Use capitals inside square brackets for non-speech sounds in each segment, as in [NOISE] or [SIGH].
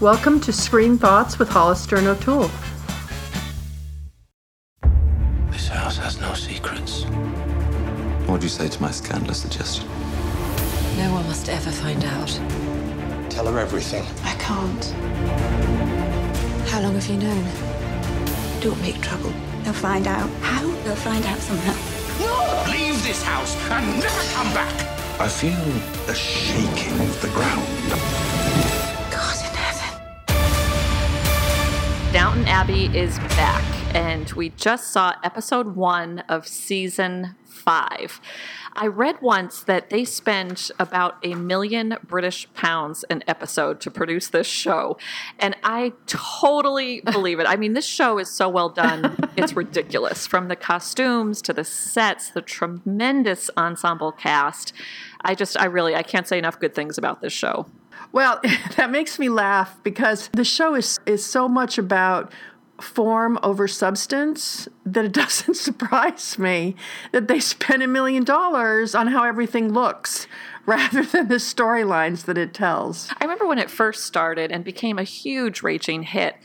Welcome to Screen Thoughts with Hollister and O'Toole. This house has no secrets. What do you say to my scandalous suggestion? No one must ever find out. Tell her everything. I can't. How long have you known? Don't make trouble. They'll find out. How? They'll find out somehow. No! Leave this house and never come back! I feel a shaking of the ground. Abbey is back, and we just saw episode one of season five. I read once that they spend about a million British pounds an episode to produce this show, and I totally [LAUGHS] believe it. I mean, this show is so well done, it's ridiculous. From the costumes to the sets, the tremendous ensemble cast. I just, I really, I can't say enough good things about this show. Well, [LAUGHS] that makes me laugh because the show is is so much about form over substance that it [LAUGHS] doesn't surprise me that they spend a million dollars on how everything looks [LAUGHS] rather than the storylines that it tells. I remember when it first started and became a huge raging hit.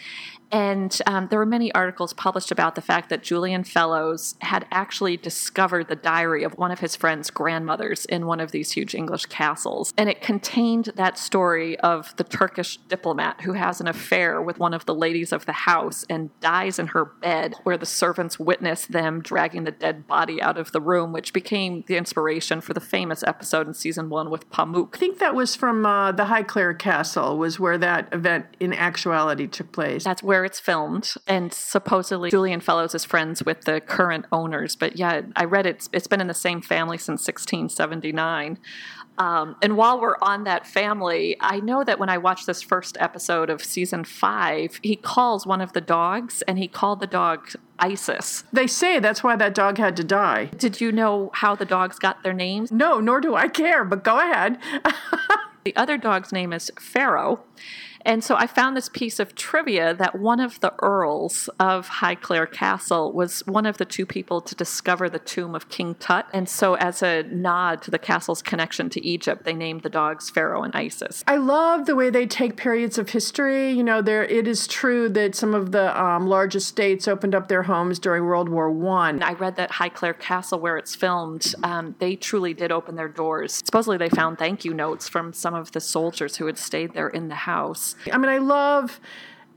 And um, there were many articles published about the fact that Julian Fellowes had actually discovered the diary of one of his friend's grandmothers in one of these huge English castles. And it contained that story of the Turkish diplomat who has an affair with one of the ladies of the house and dies in her bed, where the servants witness them dragging the dead body out of the room, which became the inspiration for the famous episode in season one with Pamuk. I think that was from uh, the Highclere Castle was where that event in actuality took place. That's where it's filmed, and supposedly Julian Fellowes is friends with the current owners. But yeah, I read it's it's been in the same family since 1679. Um, and while we're on that family, I know that when I watched this first episode of season five, he calls one of the dogs, and he called the dog Isis. They say that's why that dog had to die. Did you know how the dogs got their names? No, nor do I care, but go ahead. [LAUGHS] The other dog's name is Pharaoh. And so I found this piece of trivia that one of the earls of Highclere Castle was one of the two people to discover the tomb of King Tut. And so, as a nod to the castle's connection to Egypt, they named the dogs Pharaoh and Isis. I love the way they take periods of history. You know, there it is true that some of the um, largest states opened up their homes during World War One. I read that Highclere Castle, where it's filmed, um, they truly did open their doors. Supposedly, they found thank you notes from some of the soldiers who had stayed there in the house. I mean, I love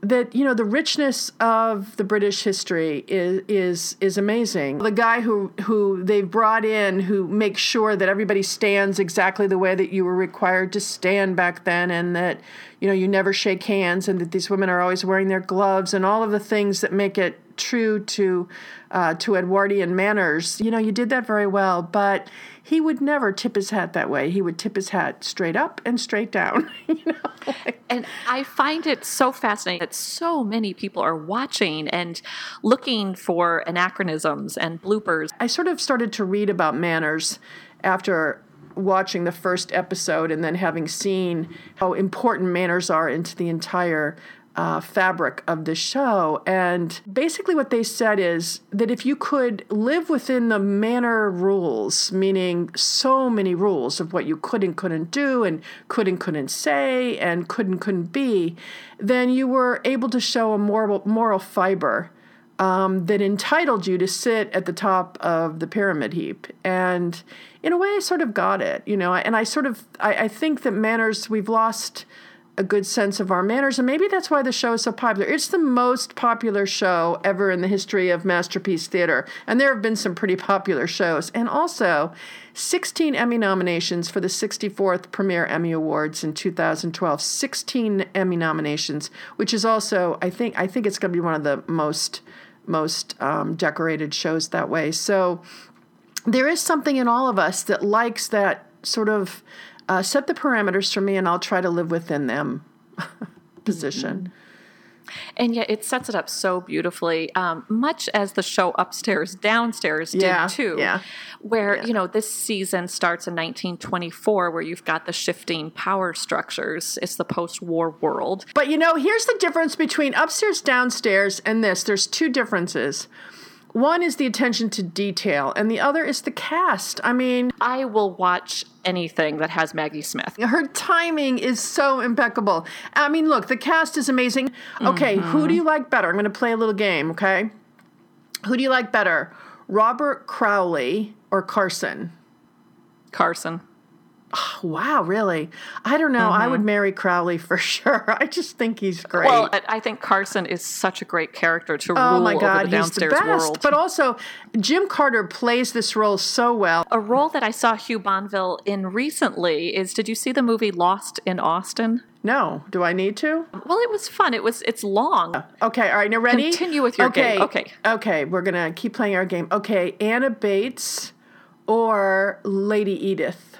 that you know the richness of the British history is is is amazing. The guy who who they've brought in who makes sure that everybody stands exactly the way that you were required to stand back then, and that you know you never shake hands, and that these women are always wearing their gloves, and all of the things that make it true to uh, to Edwardian manners. You know, you did that very well, but he would never tip his hat that way. He would tip his hat straight up and straight down. [LAUGHS] you know, like, And I find it so fascinating that so many people are watching and looking for anachronisms and bloopers. I sort of started to read about manners after watching the first episode and then having seen how important manners are into the entire uh, fabric of the show. And basically, what they said is that if you could live within the manner rules, meaning so many rules of what you could and couldn't do, and could and couldn't say, and could and couldn't be, then you were able to show a moral, moral fiber um, that entitled you to sit at the top of the pyramid heap. And in a way, I sort of got it, you know. And I sort of, I, I think that manners, we've lost a good sense of our manners, and maybe that's why the show is so popular. It's the most popular show ever in the history of Masterpiece Theater, and there have been some pretty popular shows. And also, 16 Emmy nominations for the 64th Premier Emmy Awards in 2012. 16 Emmy nominations, which is also, I think, I think it's going to be one of the most most um, decorated shows that way. So there is something in all of us that likes that sort of uh, set the parameters for me and I'll try to live within them [LAUGHS] position. And yet it sets it up so beautifully, um, much as the show Upstairs, Downstairs did Yeah, too. yeah. Where, Yeah. you know, this season starts in 1924, where you've got the shifting power structures. It's the post war world. But you know, here's the difference between upstairs, downstairs, and this. There's two differences. One is the attention to detail, and the other is the cast. I mean, I will watch anything that has Maggie Smith. her timing is so impeccable. I mean, look, the cast is amazing. Okay, who do you like better? I'm going to play a little game, okay? Who do you like better, Robert Crawley or Carson? Carson. [SIGHS] Wow, really? I don't know. I would mm-hmm. marry Crawley for [LAUGHS] sure. I just think he's great. Well, I think Carson is such a great character to oh rule my over God, the he's the downstairs best. world. But also, Jim Carter plays this role so well. a role that I saw Hugh Bonneville in recently is did you see the movie Lost in Austen? No, do I need to? Well, it was fun. It was it's long. Okay, all right, now ready? Continue with your okay, game. Okay. Okay, we're gonna keep playing our game. Okay, Anna Bates or Lady Edith.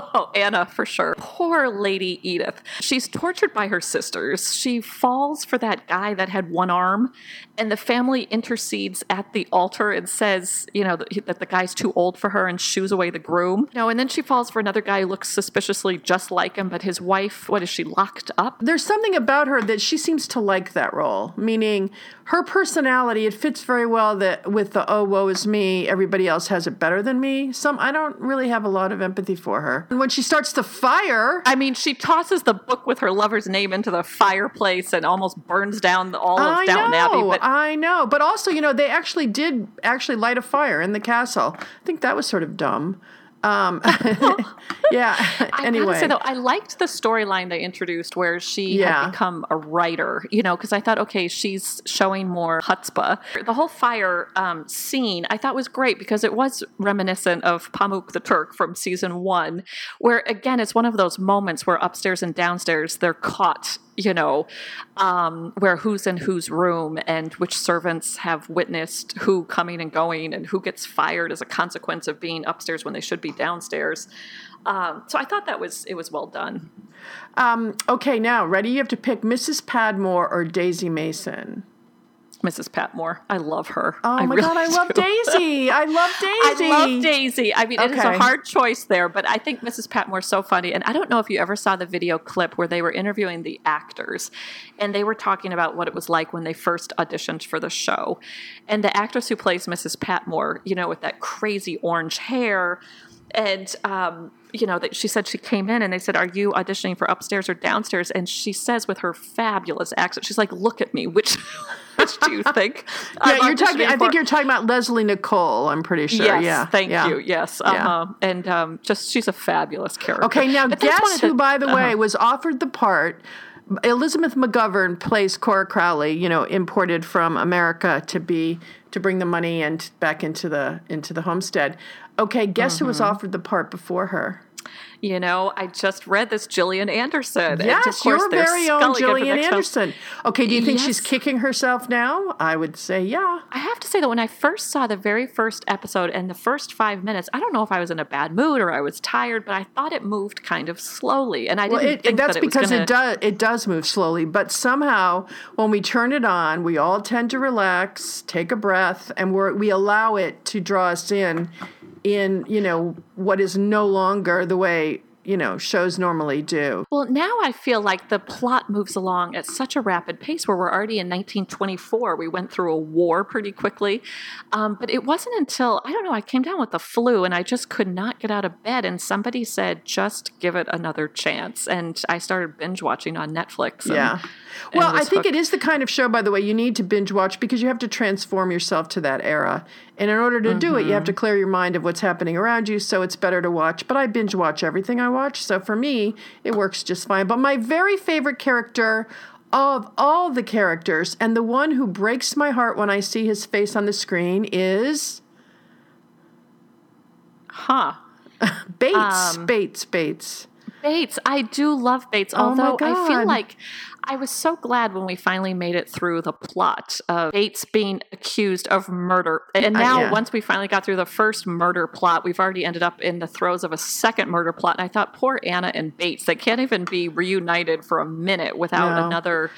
Oh, Anna, for sure. Poor Lady Edith. She's tortured by her sisters. She falls for that guy that had one arm, and the family intercedes at the altar and says, you know, that the guy's too old for her and shoos away the groom. You know, and then she falls for another guy who looks suspiciously just like him, but his wife, what is she, locked up? There's something about her that she seems to like that role, meaning her personality. It fits very well that with the oh woe is me, everybody else has it better than me. Some I don't really have a lot of empathy for her. And when she starts to fire, I mean, she tosses the book with her lover's name into the fireplace and almost burns down all of I Downton Abbey. But I know. But also, you know, they actually did actually light a fire in the castle. I think that was sort of dumb. Um, [LAUGHS] yeah. [LAUGHS] I anyway, say though, I liked the storyline they introduced where she Yeah. had become a writer. You know, because I thought, okay, she's showing more chutzpah. The whole fire um, scene I thought was great because it was reminiscent of Pamuk the Turk from season one, where again it's one of those moments where upstairs and downstairs they're caught. You know, um, where who's in whose room and which servants have witnessed who coming and going and who gets fired as a consequence of being upstairs when they should be downstairs. Um, so I thought that was it was well done. um, okay, now ready? You have to pick Mrs. Patmore or Daisy Mason. Mrs. Patmore, I love her. Oh my really god, I [LAUGHS] love. Daisy. I love Daisy. [LAUGHS] I love Daisy. I mean, it is a hard choice there, but I think Mrs. Patmore's so funny. And I don't know if you ever saw the video clip where they were interviewing the actors and they were talking about what it was like when they first auditioned for the show. And the actress who plays Mrs. Patmore, you know, with that crazy orange hair, and um, you know that she said she came in and they said are you auditioning for upstairs or downstairs and she says with her fabulous accent she's like look at me which [LAUGHS] which do you think [LAUGHS] Yeah, I'm you're talking. auditioning I think you're talking about Lesley Nicol. I'm pretty sure. Yes, yeah. thank yeah. you. Yes, Yeah. uh-huh. and um, just she's a fabulous character. Okay, now But guess of the- who, by the uh-huh. way, was offered the part. Elizabeth McGovern plays Cora Crawley. You know, imported from America to be to bring the money and back into the into the homestead. Okay, guess who was Mm-hmm. offered the part before her? You know, I just read this Gillian Anderson. and of Yes, course your very own Gillian. Anderson. Okay, do you think she's kicking herself now? I would say yeah. I have to say that when I first saw the very first episode and the first five minutes, I don't know if I was in a bad mood or I was tired, but I thought it moved kind of slowly, and I Well, didn't it, think that's that it because gonna, it does it does move slowly, but somehow when we turn it on, we all tend to relax, take a breath, and we we allow it to draw us in, in you know what is no longer the way you know shows normally do. Well, now I feel like the plot moves along at such a rapid pace where we're already in 1924. We went through a war pretty quickly. Um, but it wasn't until, I don't know, I came down with the flu and I just could not get out of bed. And somebody said, just give it another chance. And I started binge watching on Netflix. and- Yeah. Well, I think it hooked. is the kind of show, by the way, you need to binge watch because you have to transform yourself to that era. And in order to do it, you have Mm-hmm. to clear your mind of what's happening around you. So it's better to watch. But I binge watch everything I watch. So for me, it works just fine. But my very favorite character of all the characters, and the one who breaks my heart when I see his face on the screen, is Huh. [LAUGHS] Bates. Um, Bates. Bates. Bates. I do love Bates, Oh although I feel like I was so glad when we finally made it through the plot of Bates being accused of murder. And Uh, now, yeah. once we finally got through the first murder plot, we've already ended up in the throes of a second murder plot. And I thought, poor Anna and Bates, they can't even be reunited for a minute without No. another,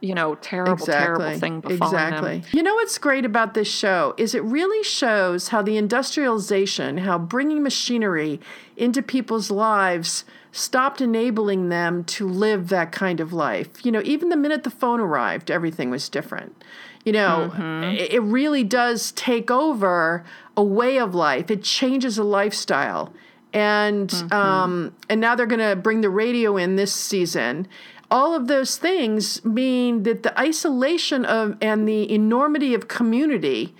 you know, terrible, terrible thing befalling exactly. them. You know what's great about this show is it really shows how the industrialization, how bringing machinery into people's lives stopped enabling them to live that kind of life. You know, even the minute the phone arrived, everything was different. You know, it it really does take over a way of life. It changes a lifestyle. And um, and now they're going to bring the radio in this season. All of those things mean that the isolation of and the enormity of community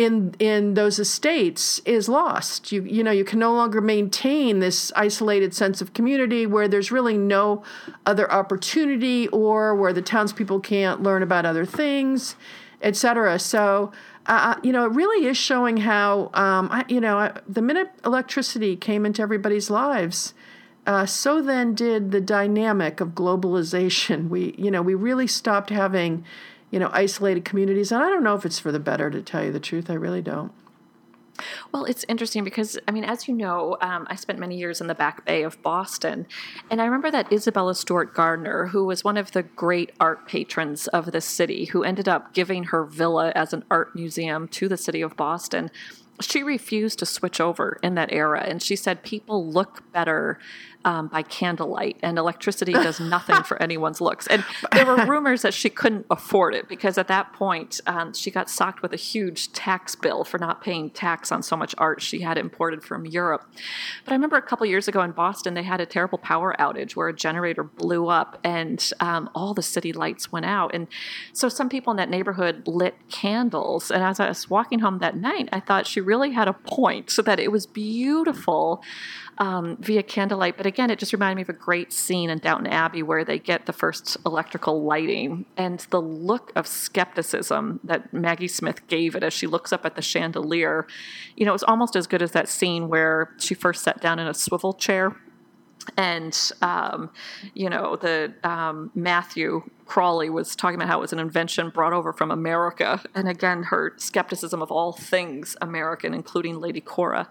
in in those estates is lost. You you know you can no longer maintain this isolated sense of community where there's really no other opportunity or where the townspeople can't learn about other things, etc. So. Uh, you know, it really is showing how, um, I, you know, I, the minute electricity came into everybody's lives, uh, so then did the dynamic of globalization. We, you know, we really stopped having, you know, isolated communities, and I don't know if it's for the better. To tell you the truth, I really don't. Well, it's interesting because, I mean, as you know, um, I spent many years in the Back Bay of Boston. And I remember that Isabella Stewart Gardner, who was one of the great art patrons of the city, who ended up giving her villa as an art museum to the city of Boston, she refused to switch over in that era. And she said people look better um, by candlelight, and electricity does nothing for anyone's looks. And there were rumors that she couldn't afford it because at that point um, she got socked with a huge tax bill for not paying tax on so much art she had imported from Europe. But I remember a couple years ago in Boston, they had a terrible power outage where a generator blew up and um, all the city lights went out. And so some people in that neighborhood lit candles. And as I was walking home that night, I thought she really had a point so that it was beautiful um, via candlelight. But again, it just reminded me of a great scene in Downton Abbey where they get the first electrical lighting and the look of skepticism that Maggie Smith gave it as she looks up at the chandelier. You know, it was almost as good as that scene where she first sat down in a swivel chair and um, you know the um, Matthew Crawley was talking about how it was an invention brought over from America, and again her skepticism of all things American, including Lady Cora.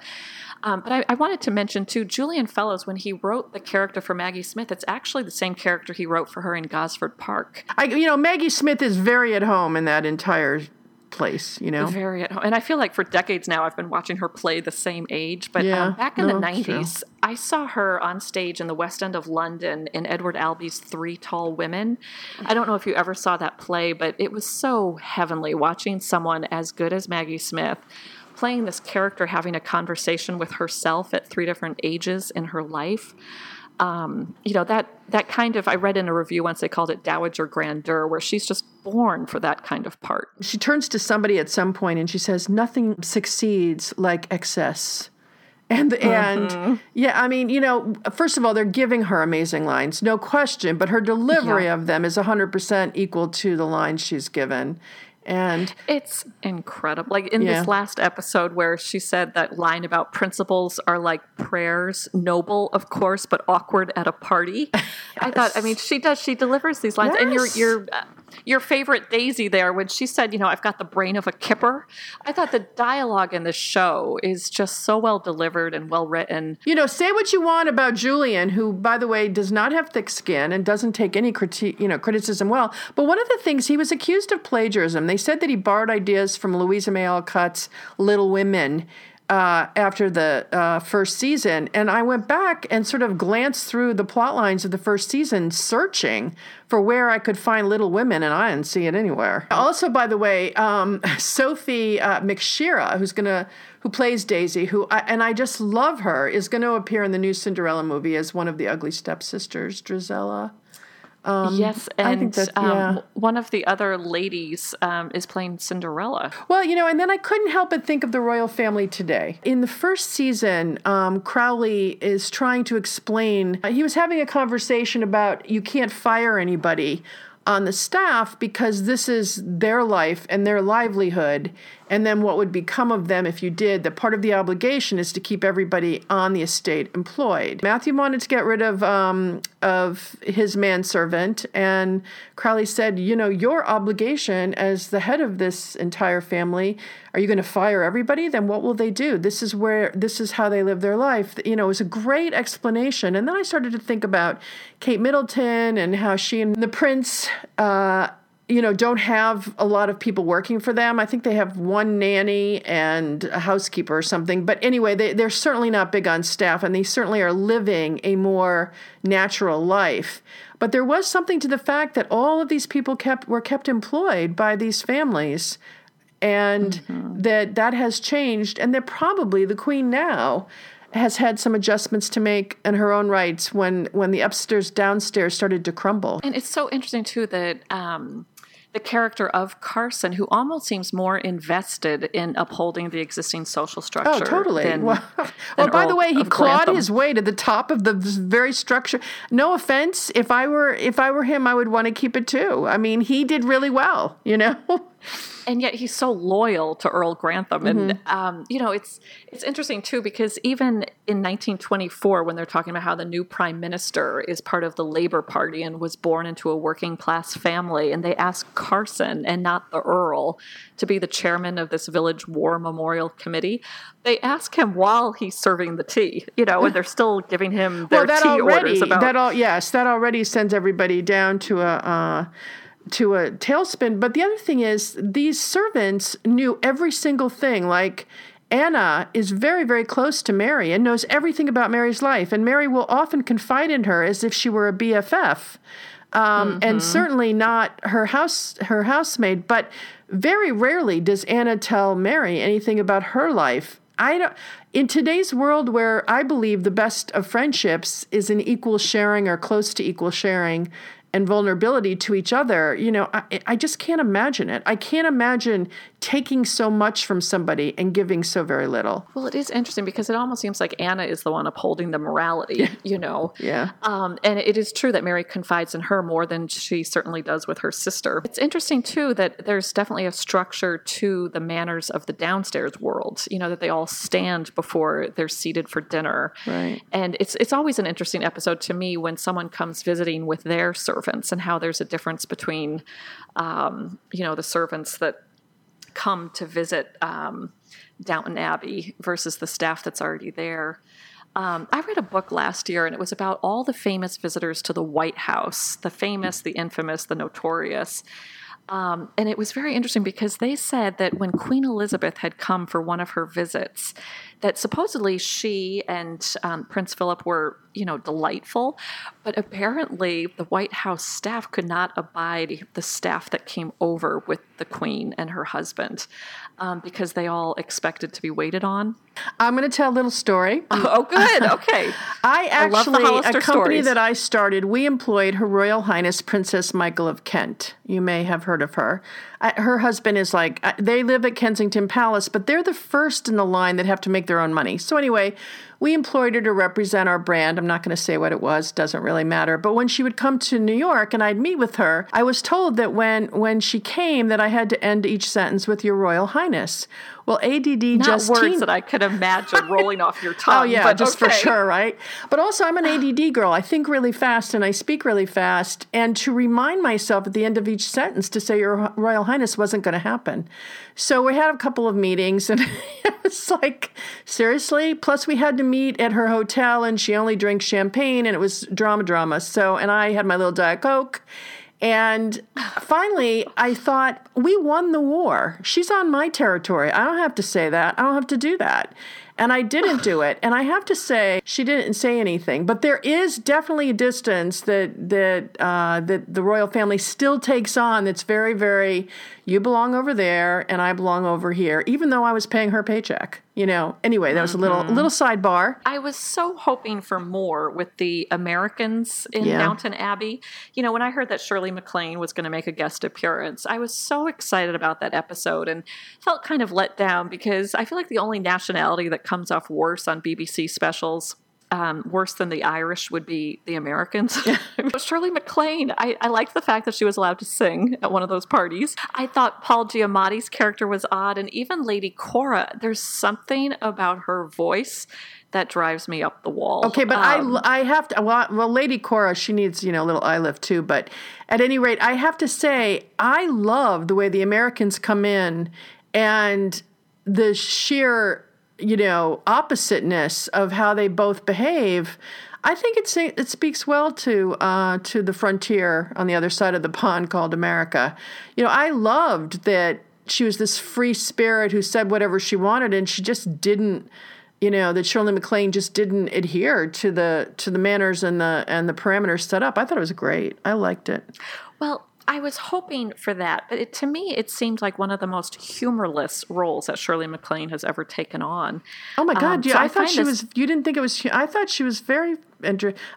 Um, but I, I wanted to mention too, Julian Fellowes when he wrote the character for Maggie Smith, it's actually the same character he wrote for her in Gosford Park. I, you know, Maggie Smith is very at home in that entire place. You know, Very at home. And I feel like for decades now, I've been watching her play the same age. But Yeah, um, back in no, the it's true. 90s, I saw her on stage in the West End of London in Edward Albee's Three Tall Women. I don't know if you ever saw that play, but it was so heavenly watching someone as good as Maggie Smith playing this character having a conversation with herself at three different ages in her life um, you know that that kind of i read in a review once they called it dowager grandeur where she's just born for that kind of part she turns to somebody at some point and she says, "Nothing succeeds like excess." And and yeah, I mean, you know, first of all, they're giving her amazing lines, no question, but her delivery Yeah. of them is 100% equal to the lines she's given. And It's incredible. Like in Yeah. this last episode where she said that line about principles are like prayers, noble, of course, but awkward at a party. I thought, I mean, she does, she delivers these lines. And your, Yes. Your, favorite Daisy there, when she said, you know, I've got the brain of a kipper. I thought the dialogue in this show is just so well delivered and well written. You know, say what you want about Julian, who, by the way, does not have thick skin and doesn't take any critique, you know, criticism well. But one of the things he was accused of plagiarism. They said that he borrowed ideas from Louisa May Alcott's Little Women. Uh, after the uh, first season, and I went back and sort of glanced through the plot lines of the first season, searching for where I could find Little Women, and I didn't see it anywhere. Also, by the way, um, [LAUGHS] Sophie uh, McShera, who's gonna who plays Daisy, who I, and I just love her, is going to appear in the new Cinderella movie as one of the ugly stepsisters, Drizella. Yes, I and that- um, one of the other ladies um, is playing Cinderella. Well, you know, and then I couldn't help but think of the royal family today. In the first season, um, Crawley is trying to explain, uh, he was having a conversation about you can't fire anybody on the staff because this is their life and their livelihood. And then what would become of them if you did? That part of the obligation is to keep everybody on the estate employed. Matthew wanted to get rid of um, of his manservant, and Crawley said, "You know, your obligation as the head of this entire family. Are you going to fire everybody? Then what will they do? This is where this is how they live their life." You know, it was a great explanation. And then I started to think about Kate Middleton and how she and the prince. Uh, you know, don't have a lot of people working for them. I think they have one nanny and a housekeeper or something. But anyway, they, they're certainly not big on staff, and they certainly are living a more natural life. But there was something to the fact that all of these people kept were kept employed by these families, and that that has changed. And they're probably the queen now has had some adjustments to make in her own rights when when the upstairs downstairs started to crumble. And it's so interesting too that um, the character of Carson, who almost seems more invested in upholding the existing social oh, structure. Oh, totally. Than, well, than well, by the way, he clawed Grantham. his way to the top of the very structure. No offense, if I were if I were him, I would want to keep it too. I mean, he did really well, you know. [LAUGHS] and yet he's so loyal to Earl Grantham. And Mm-hmm. um, you know, it's it's interesting too because even in 1924, when they're talking about how the new prime minister is part of the Labor Party and was born into a working class family, and they ask Carson and not the Earl to be the chairman of this village war memorial committee, they ask him while he's serving the tea. You know, and they're [LAUGHS] still giving him their well, tea already orders about that all yes, that already sends everybody down to a. Uh, to a tailspin. But the other thing is, these servants knew every single thing. Like Anna is very, very close to Mary and knows everything about Mary's life. And Mary will often confide in her as if she were a BFF. Um, And certainly not her house, her housemaid. But very rarely does Anna tell Mary anything about her life. I don't. In today's world, where I believe the best of friendships is an equal sharing or close to equal sharing, and vulnerability to each other, you know, I, I just can't imagine it. I can't imagine taking so much from somebody and giving so very little. Well, it is interesting because it almost seems like Anna is the one upholding the morality, you know. Yeah. Um, and it is true that Mary confides in her more than she certainly does with her sister. It's interesting too that there's definitely a structure to the manners of the downstairs world. You know that they all stand before they're seated for dinner. Right. And it's it's always an interesting episode to me when someone comes visiting with their servants and how there's a difference between, um, you know, the servants that come to visit um, Downton Abbey versus the staff that's already there. Um, I read a book last year, and it was about all the famous visitors to the White House the famous, the infamous, the notorious. Um, and it was very interesting because they said that when Queen Elizabeth had come for one of her visits, that supposedly she and um, Prince Philip were, you know, delightful, but apparently the White House staff could not abide the staff that came over with the Queen and her husband um, because they all expected to be waited on. I'm going to tell a little story. [LAUGHS] Oh, good. Okay. [LAUGHS] I actually, a company stories. that I started, we employed Her Royal Highness Princess Michael of Kent. You may have heard of her. I, her husband is like, uh, they live at Kensington Palace, but they're the first in the line that have to make their own money. So, anyway, we employed her to represent our brand. I'm not going to say what it was, doesn't really matter. But when she would come to New York and I'd meet with her, I was told that when, when she came, that I had to end each sentence with Your Royal Highness. Well, ADD Not Justine. words that I could imagine rolling off your [LAUGHS] oh, tongue. Oh yeah, but just for sure, right? But also, I'm an ADD girl. I think really fast and I speak really fast. And to remind myself at the end of each sentence to say Your Royal Highness wasn't going to happen. So we had a couple of meetings, and [LAUGHS] it was like, seriously. Plus, we had to meet at her hotel, and she only drinks champagne, and it was drama, drama. So, and I had my little diet coke. And [SIGHS] finally, I thought, we won the war. She's on my territory. I don't have to say that. I don't have to do that. And I didn't do [SIGHS] it. And I have to say, she didn't say anything. But there is definitely a distance that that uh, that the royal family still takes on. That's very, very. You belong over there, and I belong over here. Even though I was paying her paycheck, you know. Anyway, that was a little a little sidebar. I was so hoping for more with the Americans in Yeah. Downton Abbey. You know, when I heard that Shirley MacLaine was going to make a guest appearance, I was so excited about that episode and felt kind of let down because I feel like the only nationality that comes off worse on BBC specials. Um, worse than the Irish would be the Americans. [LAUGHS] Shirley MacLaine, I, I liked the fact that she was allowed to sing at one of those parties. I thought Paul Giamatti's character was odd, and even Lady Cora, there's something about her voice that drives me up the wall. Okay, but Um, I I have to well, well Lady Cora she needs you know a little eye lift too. But at any rate, I have to say I love the way the Americans come in and the sheer you know oppositeness of how they both behave. I think it say, it speaks well to uh, to the frontier on the other side of the pond called America. You know, I loved that she was this free spirit who said whatever she wanted, and she just didn't. You know that Shirley MacLaine just didn't adhere to the to the manners and the and the parameters set up. I thought it was great. I liked it. Well, I was hoping for that, but it, to me, it seemed like one of the most humorless roles that Shirley MacLaine has ever taken on. Oh my God! Um, yeah, so I, thought she this- was. You didn't think it was. I thought she was very.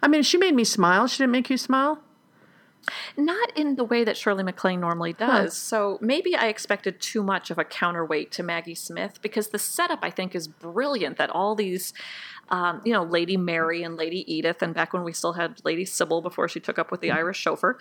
I mean, she made me smile. She didn't make you smile. Not in the way that Shirley MacLaine normally does. So maybe I expected too much of a counterweight to Maggie Smith because the setup I think is brilliant. That all these, um, you know, Lady Mary and Lady Edith, and back when we still had Lady Sybil before she took up with the Irish chauffeur,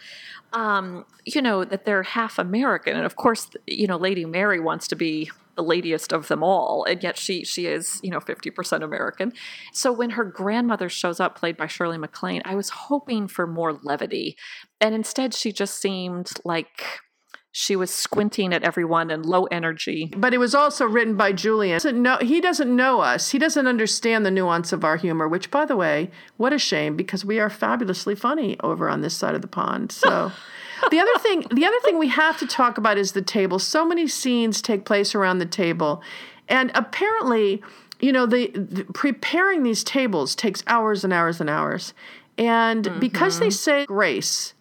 um, you know, that they're half American, and of course, you know, Lady Mary wants to be the ladiest of them all, and yet she she is you know fifty percent American. So when her grandmother shows up, played by Shirley MacLaine, I was hoping for more levity, and instead she just seemed like she was squinting at everyone and low energy. But it was also written by Julian. Doesn't know, he doesn't know us. He doesn't understand the nuance of our humor. Which, by the way, what a shame because we are fabulously funny over on this side of the pond. So. [LAUGHS] the other thing the other thing we have to talk about is the table. So many scenes take place around the table. And apparently you know the, the preparing these tables takes hours and hours and hours. And mm-hmm. because they say grace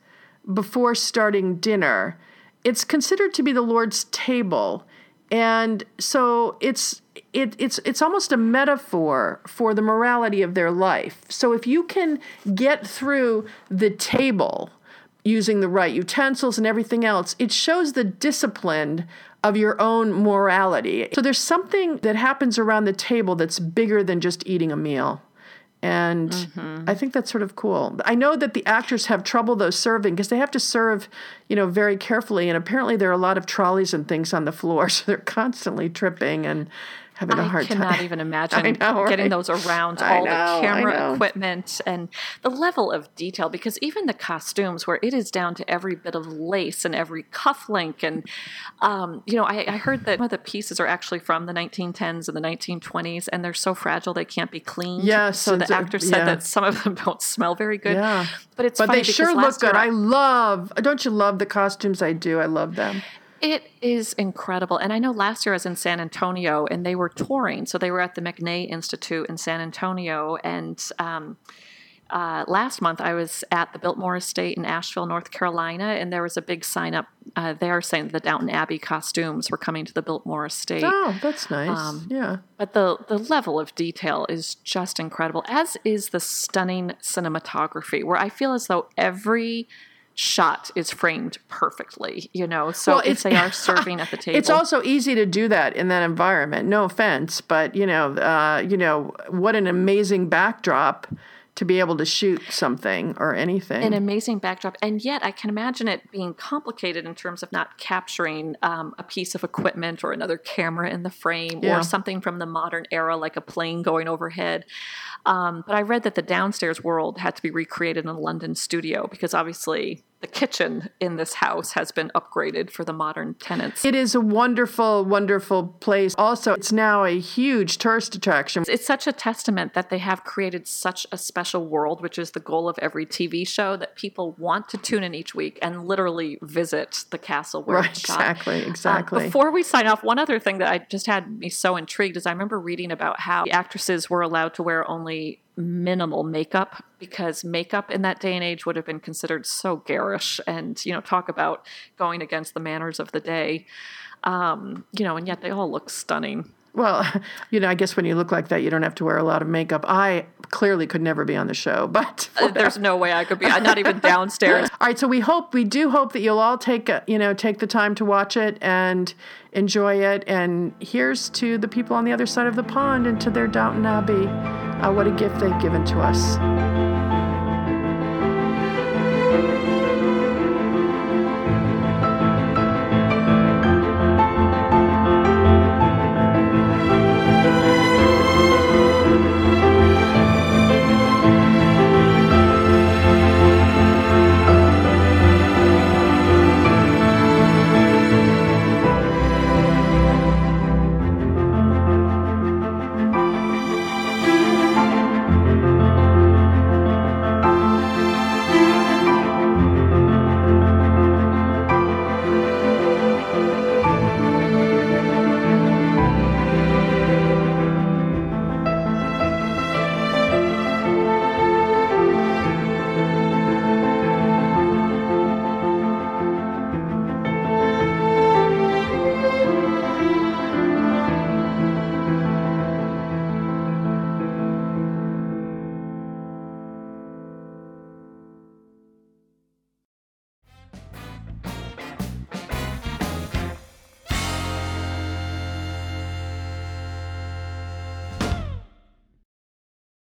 before starting dinner it's considered to be the lord's table. And so it's it, it's it's almost a metaphor for the morality of their life. So if you can get through the table using the right utensils and everything else, it shows the discipline of your own morality. So there's something that happens around the table that's bigger than just eating a meal. And I think that's sort of cool. I know that the actors have trouble though serving because they have to serve, you know, very carefully. And apparently there are a lot of trolleys and things on the floor, [LAUGHS] so they're constantly tripping and having a I hard cannot even [LAUGHS] imagine I know, getting right? those around I all know, the camera equipment and the level of detail. Because even the costumes, where it is down to every bit of lace and every cufflink, and um, you know, I, I heard that some of the pieces are actually from the 1910s and the 1920s, and they're so fragile they can't be cleaned. Yes, so the actor said yeah. that some of them [LAUGHS] don't smell very good. Yeah. but it's but they sure look good. I love. Don't you love the costumes? I do. I love them. It is incredible. And I know last year I was in San Antonio and they were touring. So they were at the McNay Institute in San Antonio. And um, uh, last month I was at the Biltmore Estate in Asheville, North Carolina. And there was a big sign up uh, there saying the Downton Abbey costumes were coming to the Biltmore Estate. Oh, that's nice. Um, yeah. But the, the level of detail is just incredible, as is the stunning cinematography, where I feel as though every shot is framed perfectly, you know. So Well, if it's- they are [LAUGHS] serving at the [LAUGHS] table. It's also easy to do that in that environment. No offense, but you know, uh, you know, what an amazing backdrop to be able to shoot something or anything. an amazing backdrop, and yet I can imagine it being complicated in terms of not capturing um, a piece of equipment or another camera in the frame Yeah. or something from the modern era, like a plane going overhead. Um, but I read that the downstairs world had to be recreated in a London studio because obviously the kitchen in this house has been upgraded for the modern tenants. it is a wonderful, wonderful place. Also, it's now a huge tourist attraction. it's such a testament that they have created such a special world, which is the goal of every TV show, that people want to tune in each week and literally visit the castle where Right, it's shot. exactly, Um, exactly. before we sign off, one other thing that I just had me so intrigued is I remember reading about how the actresses were allowed to wear only minimal makeup because makeup in that day and age would have been considered so garish and you know talk about going against the manners of the day um, you know and yet they all look stunning Well, [LAUGHS] you know, I guess when you look like that, you don't have to wear a lot of makeup. I clearly could never be on the show, [LAUGHS] but Uh, There's no way I could be. I'm not even downstairs. [LAUGHS] All right, so we hope we do hope that you'll all take uh, you know take the time to watch it and enjoy it. And here's to the people on the other side of the pond and to their Downton Abbey. Uh, what a gift they've given to us.